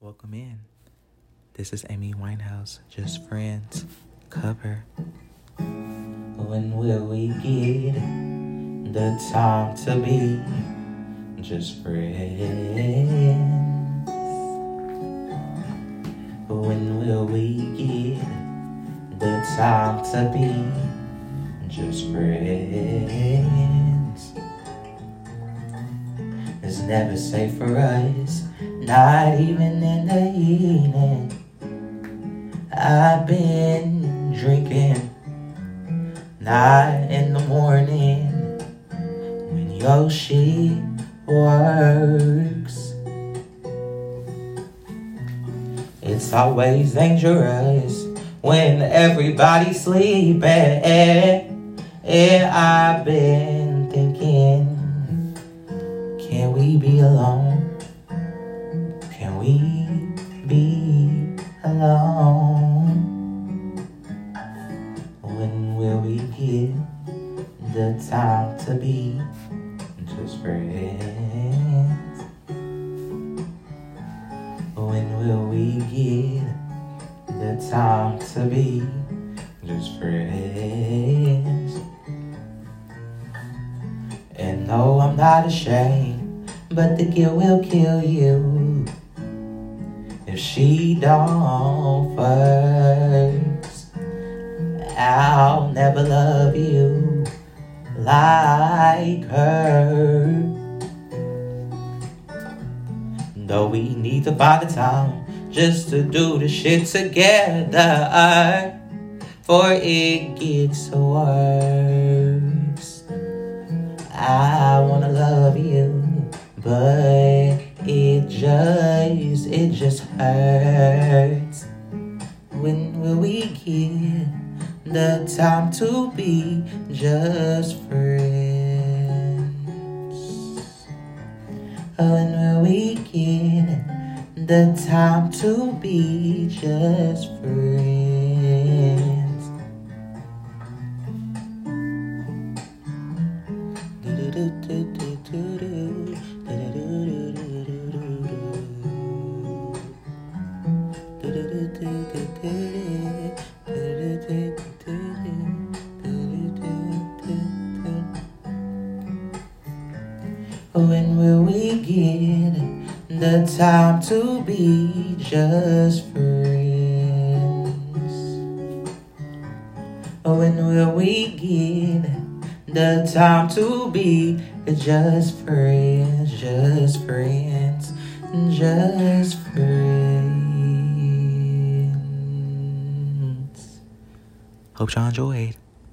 Welcome in. This is Amy Winehouse, Just Friends, cover. When will we get the time to be just friends? When will we get the time to be just friends? It's never safe for us not even in the evening. I've been drinking, not in the morning when Yoshi works. It's always dangerous when everybody's sleeping. And I've been thinking, can we be alone? Get the time to be just friends? When will we get the time to be just friends? And no, I'm not ashamed, but the guilt will kill you if she don't first. I'll never love you like her. Though we need to buy the time just to do the shit together, for it gets worse. I wanna love you, but it just, it just hurts. When will we get the time to be just friends? When will we get the time to be just friends? When will we get the time to be just friends? When will we get the time to be just friends, just friends, just friends? Hope y'all enjoyed.